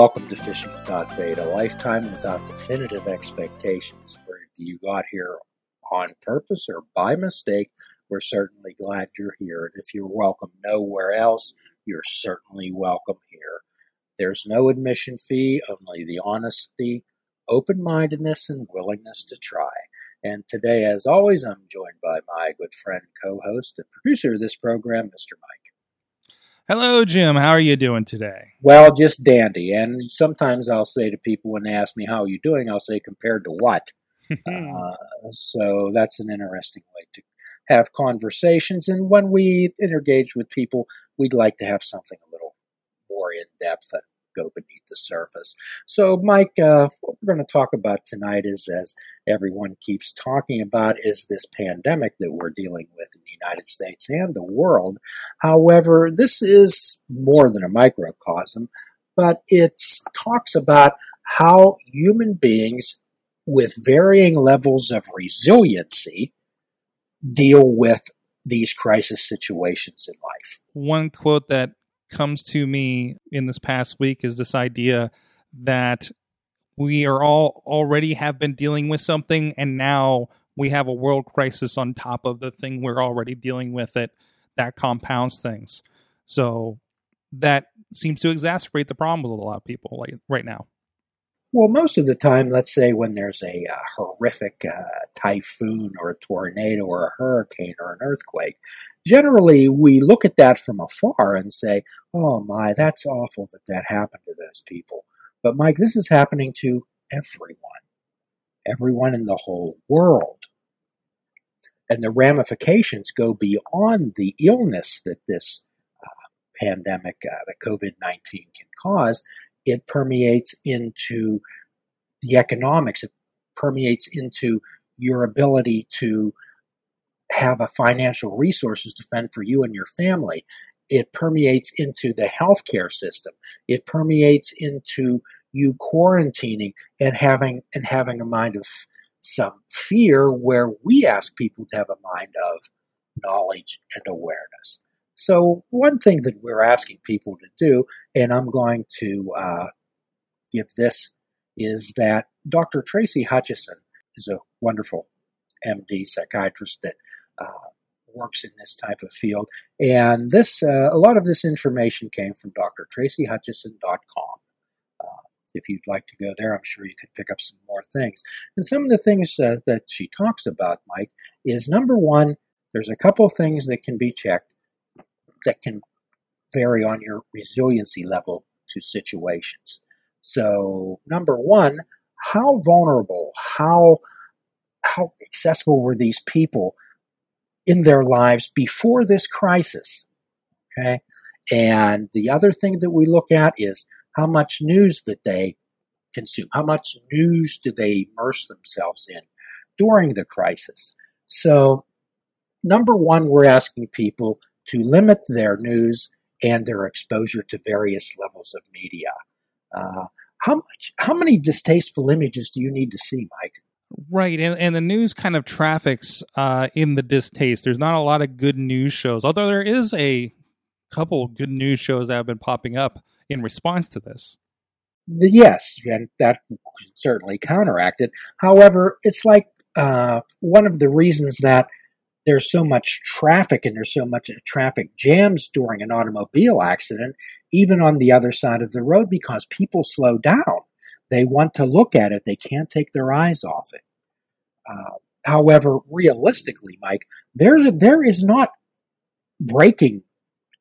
welcome to Fishing Without Bait, a lifetime without definitive expectations. Whether you got here on purpose or by mistake, we're certainly glad you're here. And if you're welcome nowhere else, you're certainly welcome here. There's no admission fee, only the honesty, open mindedness, and willingness to try. And today, as always, I'm joined by my good friend, co host, and producer of this program, Mr. Mike. Hello, Jim. How are you doing today? Well, just dandy. And sometimes I'll say to people when they ask me, How are you doing? I'll say, Compared to what? uh, so that's an interesting way to have conversations. And when we engage with people, we'd like to have something a little more in depth and go beneath the surface. So, Mike, uh, what we're going to talk about tonight is, as everyone keeps talking about, is this pandemic that we're dealing with in the United States and the world. However, this is more than a microcosm, but it talks about how human beings with varying levels of resiliency deal with these crisis situations in life. One quote that comes to me in this past week is this idea that we are all already have been dealing with something and now we have a world crisis on top of the thing we're already dealing with it that compounds things. So that seems to exacerbate the problems with a lot of people like right now. Well, most of the time, let's say when there's a uh, horrific uh, typhoon or a tornado or a hurricane or an earthquake, generally we look at that from afar and say, oh my, that's awful that that happened to those people. But Mike, this is happening to everyone, everyone in the whole world. And the ramifications go beyond the illness that this uh, pandemic, uh, the COVID 19 can cause it permeates into the economics, it permeates into your ability to have a financial resources to fend for you and your family. It permeates into the healthcare system. It permeates into you quarantining and having and having a mind of some fear where we ask people to have a mind of knowledge and awareness. So, one thing that we're asking people to do, and I'm going to uh, give this, is that Dr. Tracy Hutchison is a wonderful MD psychiatrist that works in this type of field. And this, uh, a lot of this information came from drtracyhutchison.com. Uh, if you'd like to go there, I'm sure you could pick up some more things. And some of the things uh, that she talks about, Mike, is number one, there's a couple things that can be checked that can vary on your resiliency level to situations. So, number one, how vulnerable, how how accessible were these people in their lives before this crisis? Okay. And the other thing that we look at is how much news that they consume. How much news do they immerse themselves in during the crisis? So, number one, we're asking people to limit their news and their exposure to various levels of media. Uh, how much? How many distasteful images do you need to see, Mike? Right, and and the news kind of traffics uh, in the distaste. There's not a lot of good news shows, although there is a couple good news shows that have been popping up in response to this. Yes, and that certainly counteracted. However, it's like uh, one of the reasons that there's so much traffic and there's so much traffic jams during an automobile accident, even on the other side of the road, because people slow down. They want to look at it, they can't take their eyes off it. Uh, however, realistically, Mike, there's a, there is not breaking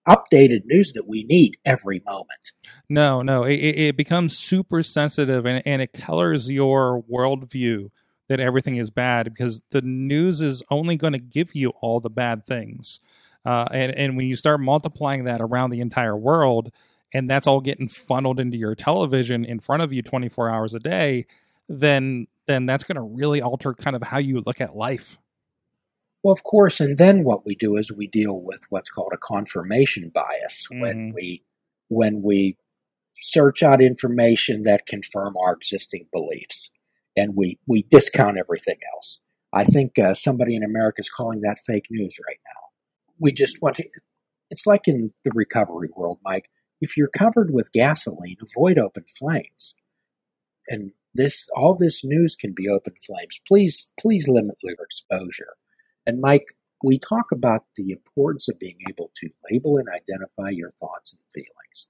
updated news that we need every moment. No, no, it, it becomes super sensitive and, and it colors your worldview that everything is bad because the news is only going to give you all the bad things. Uh, and, and when you start multiplying that around the entire world, and that's all getting funneled into your television in front of you 24 hours a day, then then that's going to really alter kind of how you look at life. Well, of course, and then what we do is we deal with what's called a confirmation bias mm-hmm. when we when we search out information that confirm our existing beliefs and we, we discount everything else. I think uh, somebody in America is calling that fake news right now. We just want to, it's like in the recovery world, Mike. If you're covered with gasoline, avoid open flames. And this all this news can be open flames. Please, please limit your exposure. And Mike, we talk about the importance of being able to label and identify your thoughts and feelings.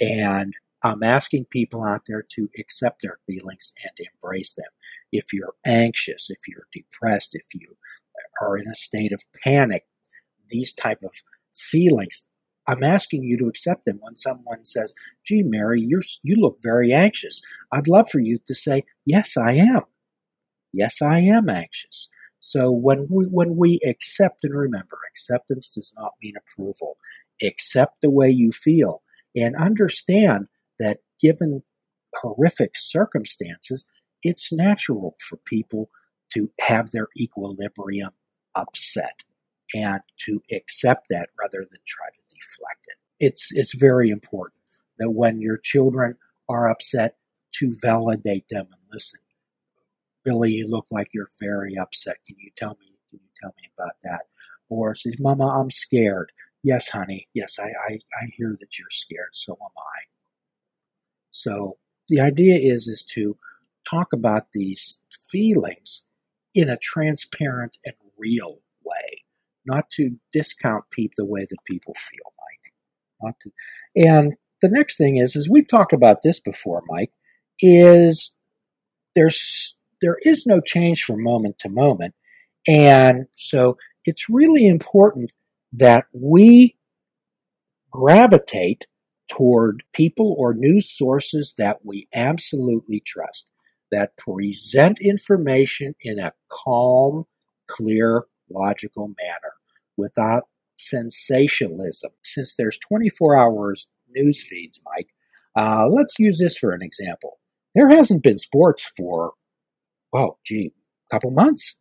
And I'm asking people out there to accept their feelings and embrace them. If you're anxious, if you're depressed, if you are in a state of panic, these type of feelings, I'm asking you to accept them when someone says, gee, Mary, you're, you look very anxious. I'd love for you to say, yes, I am. Yes, I am anxious. So when we, when we accept and remember, acceptance does not mean approval. Accept the way you feel and understand that given horrific circumstances, it's natural for people to have their equilibrium upset and to accept that rather than try to deflect it. It's, it's very important that when your children are upset, to validate them and listen. Billy, you look like you're very upset. Can you tell me? Can you tell me about that? Or says, Mama, I'm scared. Yes, honey. Yes, I, I, I hear that you're scared. So am I. So the idea is is to talk about these feelings in a transparent and real not to discount people the way that people feel, Mike. Not to, and the next thing is, is we've talked about this before, Mike, is there's there is no change from moment to moment, and so it's really important that we gravitate toward people or news sources that we absolutely trust, that present information in a calm, clear, logical manner without sensationalism. Since there's 24 hours news feeds, Mike, uh, let's use this for an example. There hasn't been sports for, oh, gee, a couple months.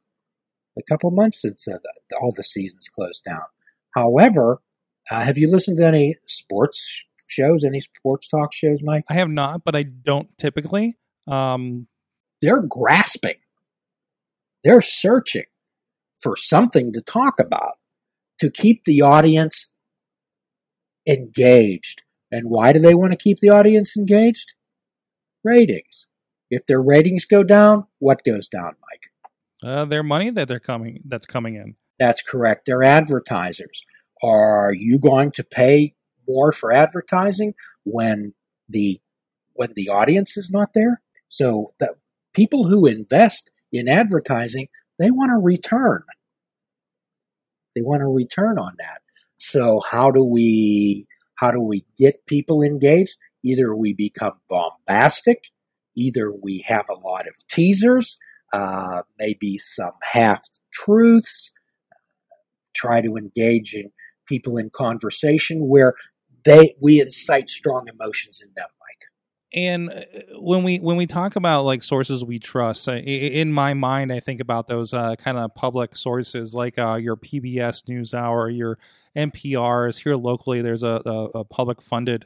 A couple months since uh, the, all the seasons closed down. However, uh, have you listened to any sports shows, any sports talk shows, Mike? I have not, but I don't typically. Um, They're grasping. They're searching for something to talk about to keep the audience engaged. And why do they want to keep the audience engaged? Ratings. If their ratings go down, what goes down, Mike? Uh, their money that they're coming that's coming in. That's correct. They're advertisers. Are you going to pay more for advertising when the when the audience is not there. So the people who invest in advertising, they want to return. They want to return on that. So how do we how do we get people engaged? Either we become bombastic, either we have a lot of teasers, uh, maybe some half truths, try to engage in people in conversation where they we incite strong emotions in them mike and uh, when we when we talk about like sources we trust in my mind i think about those uh, kind of public sources like uh, your pbs newshour your npr's here locally there's a, a, a public funded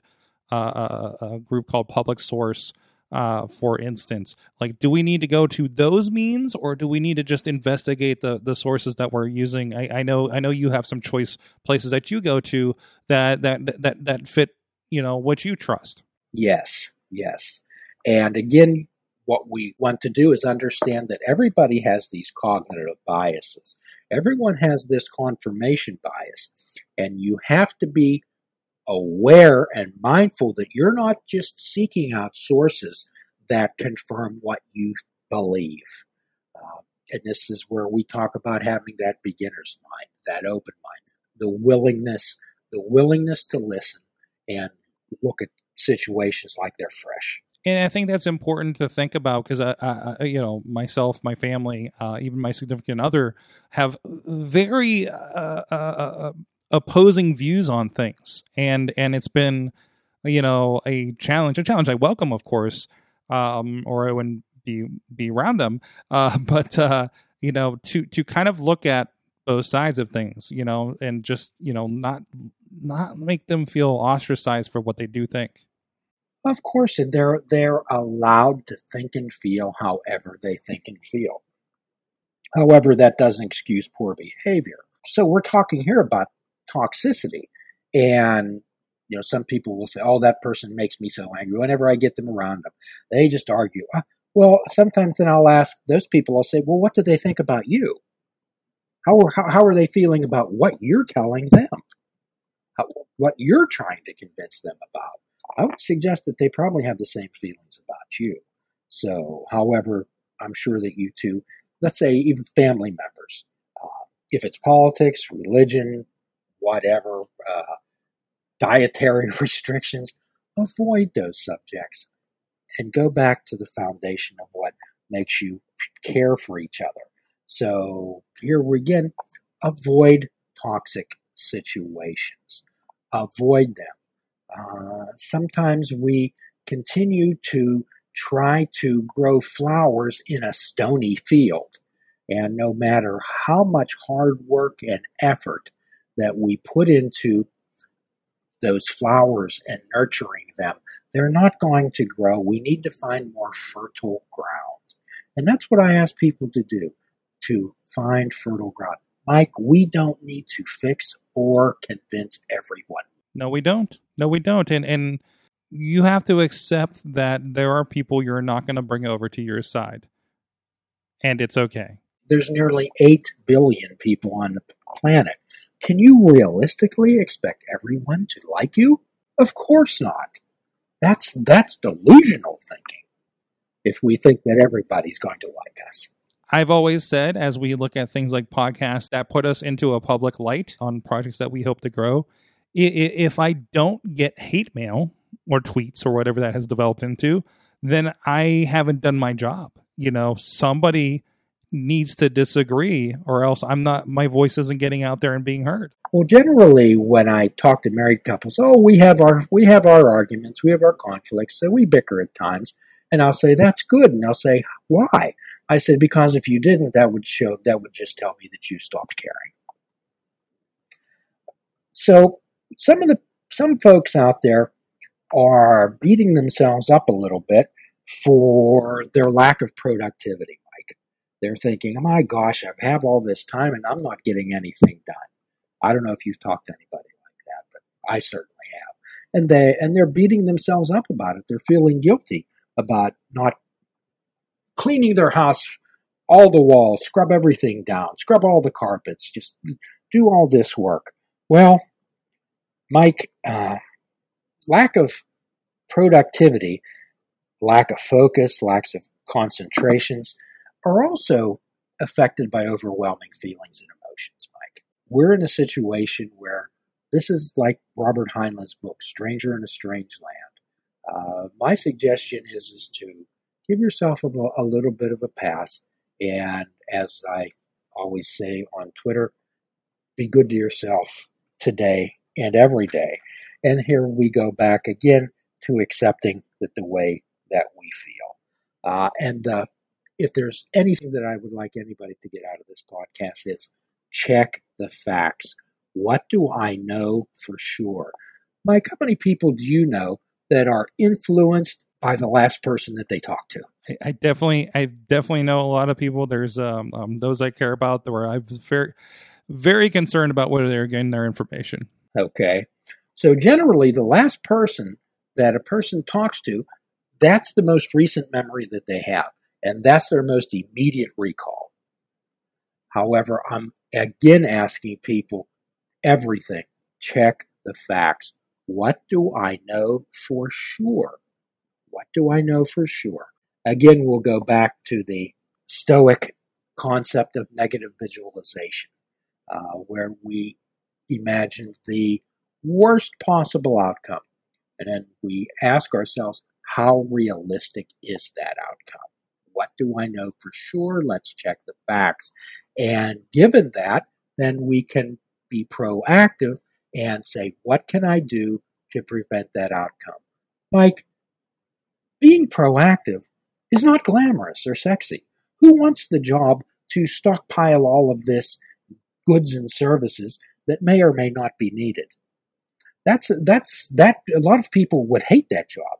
uh, a, a, group called public source uh, for instance. Like do we need to go to those means or do we need to just investigate the the sources that we're using? I, I know i know you have some choice places that you go to that that that that fit you know what you trust. Yes yes. And again what we want to do is understand that everybody has these cognitive biases. Everyone has this confirmation bias. And you have to be aware and mindful that you're not just seeking out sources that confirm what you believe. Uh, and this is where we talk about having that beginner's mind, that open mind, the willingness, the willingness to listen and look at situations like they're fresh. And I think that's important to think about because I, I, you know, myself, my family, uh, even my significant other have very uh, uh, uh, opposing views on things, and and it's been you know a challenge, a challenge I welcome, of course, um, or I wouldn't be be around them, uh, but uh, you know to to kind of look at both sides of things, you know, and just you know not not make them feel ostracized for what they do think. Of course, they're they're allowed to think and feel however they think and feel. However, that doesn't excuse poor behavior. So we're talking here about toxicity. And you know, some people will say, "Oh, that person makes me so angry." Whenever I get them around them, they just argue. Uh, well, sometimes then I'll ask those people. I'll say, "Well, what do they think about you? How are how, how are they feeling about what you're telling them? How, what you're trying to convince them about?" I would suggest that they probably have the same feelings about you. So, however, I'm sure that you two, let's say even family members, uh, if it's politics, religion, whatever, uh, dietary restrictions, avoid those subjects and go back to the foundation of what makes you care for each other. So here we again, avoid toxic situations. Avoid them. Uh, sometimes we continue to try to grow flowers in a stony field. And no matter how much hard work and effort that we put into those flowers and nurturing them, they're not going to grow. We need to find more fertile ground. And that's what I ask people to do to find fertile ground. Mike, we don't need to fix or convince everyone. No, we don't. No, we don't. And and you have to accept that there are people you're not going to bring over to your side. And it's okay. There's nearly 8 billion people on the planet. Can you realistically expect everyone to like you? Of course not. That's that's delusional thinking. If we think that everybody's going to like us. I've always said, as we look at things like podcasts that put us into a public light on projects that we hope to grow, if I don't get hate mail or tweets or whatever that has developed into, then I haven't done my job. You know, somebody needs to disagree or else I'm not my voice isn't getting out there and being heard. Well, generally when I talk to married couples, oh, we have our we have our arguments, we have our conflicts, so we bicker at times. And I'll say that's good, and I'll say why? I said because if you didn't, that would show that would just tell me that you stopped caring. So some of the some folks out there are beating themselves up a little bit for their lack of productivity. Mike, they're thinking, "Oh my gosh, I have all this time and I'm not getting anything done." I don't know if you've talked to anybody like that, but I certainly have. And they and they're beating themselves up about it. They're feeling guilty about not cleaning their house all the walls, scrub everything down, scrub all the carpets, just do all this work. Well, Mike, uh, lack of productivity, lack of focus, lack of concentrations are also affected by overwhelming feelings and emotions, Mike. We're in a situation where this is like Robert Heinlein's book, Stranger in a Strange Land. Uh, my suggestion is, is to give yourself a, a little bit of a pass. And as I always say on Twitter, be good to yourself today and every day. And here we go back again to accepting that the way that we feel. Uh, and uh, if there's anything that I would like anybody to get out of this podcast, is check the facts. What do I know for sure? Mike, how many people do you know that are influenced by the last person that they talk to? I, definitely, I definitely know a lot of people. There's um, um, those I care about where I was very, very concerned about where they're getting their information. Okay. So generally, the last person that a person talks to, that's the most recent memory that they have, and that's their most immediate recall. However, I'm again asking people everything. Check the facts. What do I know for sure? What do I know for sure? Again, we'll go back to the Stoic concept of negative visualization, uh, where we imagined the worst possible outcome. And then we ask ourselves, how realistic is that outcome? What do I know for sure? Let's check the facts. And given that, then we can be proactive and say, what can I do to prevent that outcome? Mike, being proactive is not glamorous or sexy. Who wants the job to stockpile all of this goods and services that may or may not be needed. That's that's that a lot of people would hate that job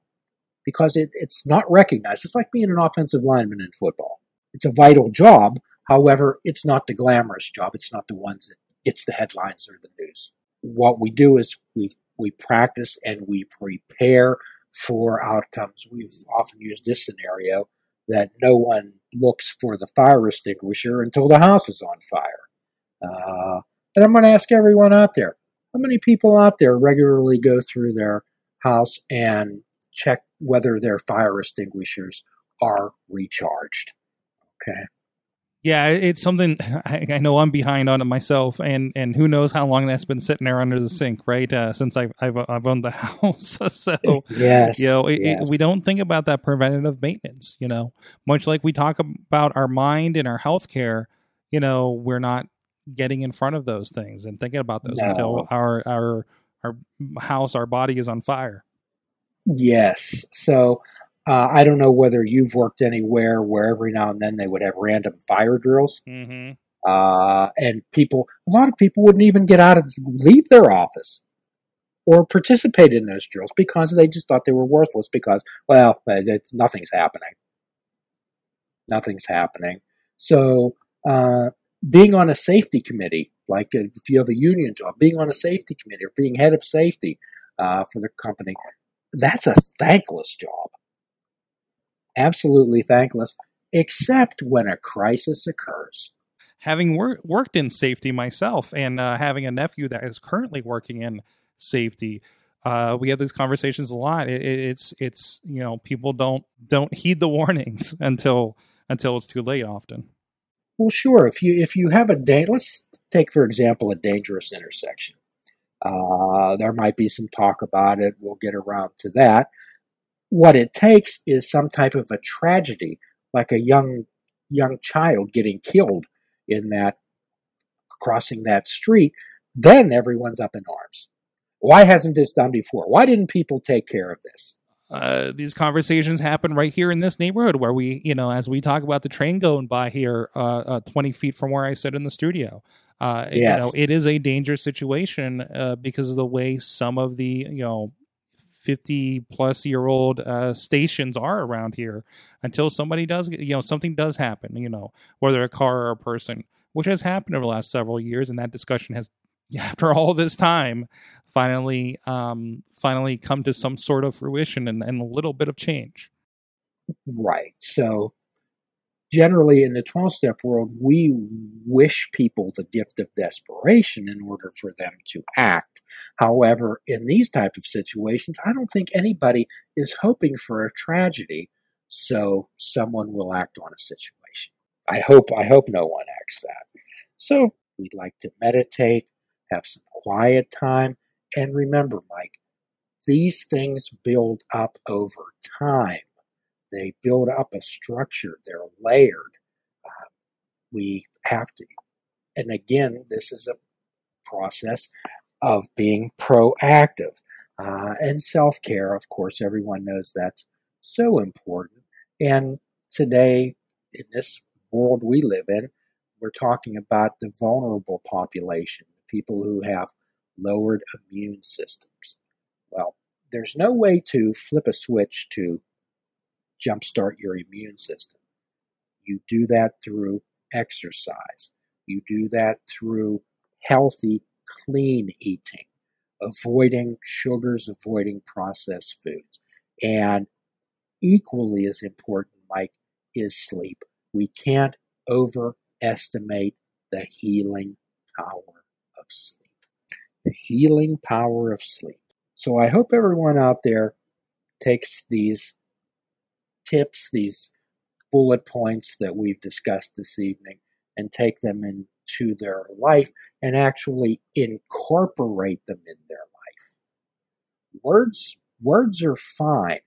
because it, it's not recognized. It's like being an offensive lineman in football. It's a vital job. However, it's not the glamorous job. It's not the ones that gets the headlines or the news. What we do is we we practice and we prepare for outcomes. We've often used this scenario that no one looks for the fire extinguisher until the house is on fire. Uh, and I'm going to ask everyone out there how many people out there regularly go through their house and check whether their fire extinguishers are recharged? Okay yeah, it's something I, I, know I'm behind on it myself, and and who knows how long that's been sitting there under the sink, right? Uh, since I've, I've I've owned the house, so yes, you know, it, yes. it, we don't think about that preventative maintenance. You know, much like we talk about our mind and our health care, you know, we're not getting in front of those things and thinking about those no. until our our our house, our body is on fire. Yes, so uh, I don't know whether you've worked anywhere where every now and then they would have random fire drills. Mm-hmm. Uh, and people, a lot of people wouldn't even get out of, leave their office or participate in those drills because they just thought they were worthless because, well, nothing's happening. Nothing's happening. So, uh, being on a safety committee, like if you have a union job, being on a safety committee or being head of safety uh, for the company, that's a thankless job absolutely thankless, except when a crisis occurs. Having wor- worked in safety myself and uh, having a nephew that is currently working in safety, uh, we have these conversations a lot. It, it, it's it's you know people don't don't heed the warnings until until it's too late. Often. Well, sure. If you if you have a day, let's take for example a dangerous intersection. Uh, there might be some talk about it. We'll get around to that. What it takes is some type of a tragedy, like a young young child getting killed in that crossing that street. Then everyone's up in arms. Why hasn't this done before? Why didn't people take care of this? Uh, these conversations happen right here in this neighborhood where we, you know, as we talk about the train going by here, uh, uh, 20 feet from where I sit in the studio. Uh, yes. You know, it is a dangerous situation uh, because of the way some of the, you know, 50 plus year old uh, stations are around here until somebody does you know something does happen you know whether a car or a person which has happened over the last several years and that discussion has after all this time finally um finally come to some sort of fruition and, and a little bit of change right so generally in the 12 step world, we wish people the gift of desperation in order for them to act. However, in these type of situations, I don't think anybody is hoping for a tragedy, so someone will act on a situation. I hope I hope no one acts that. So we'd like to meditate, have some quiet time, and remember, Mike, these things build up over time. They build up a structure. They're layered. Uh, we have to, and again, this is a process of being proactive. Uh, and self care, of course, everyone knows that's so important. And today, in this world we live in, we're talking about the vulnerable population, people who have lowered immune systems. Well, there's no way to flip a switch to jumpstart your immune system. You do that through exercise. You do that through healthy, clean eating, avoiding sugars, avoiding processed foods. And equally as important, Mike, is sleep. We can't overestimate the healing power of sleep. The healing power of sleep. So I hope everyone out there takes these tips, these bullet points that we've discussed this evening, and take them into their life and actually incorporate them in their life. Words, words are fine.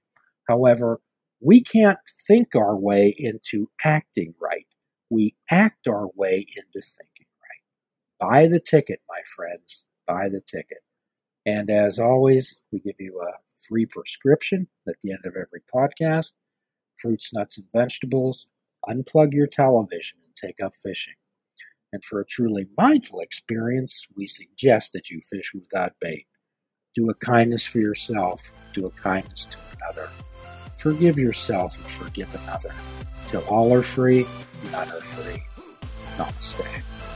However, we can't think our way into acting right. We act our way into thinking right. Buy the ticket, my friends. Buy the ticket. And as always, we give you a free prescription at the end of every podcast fruits, nuts, and vegetables, unplug your television and take up fishing. And for a truly mindful experience, we suggest that you fish without bait. Do a kindness for yourself, do a kindness to another. Forgive yourself and forgive another. Till all are free, none are free. Namaste.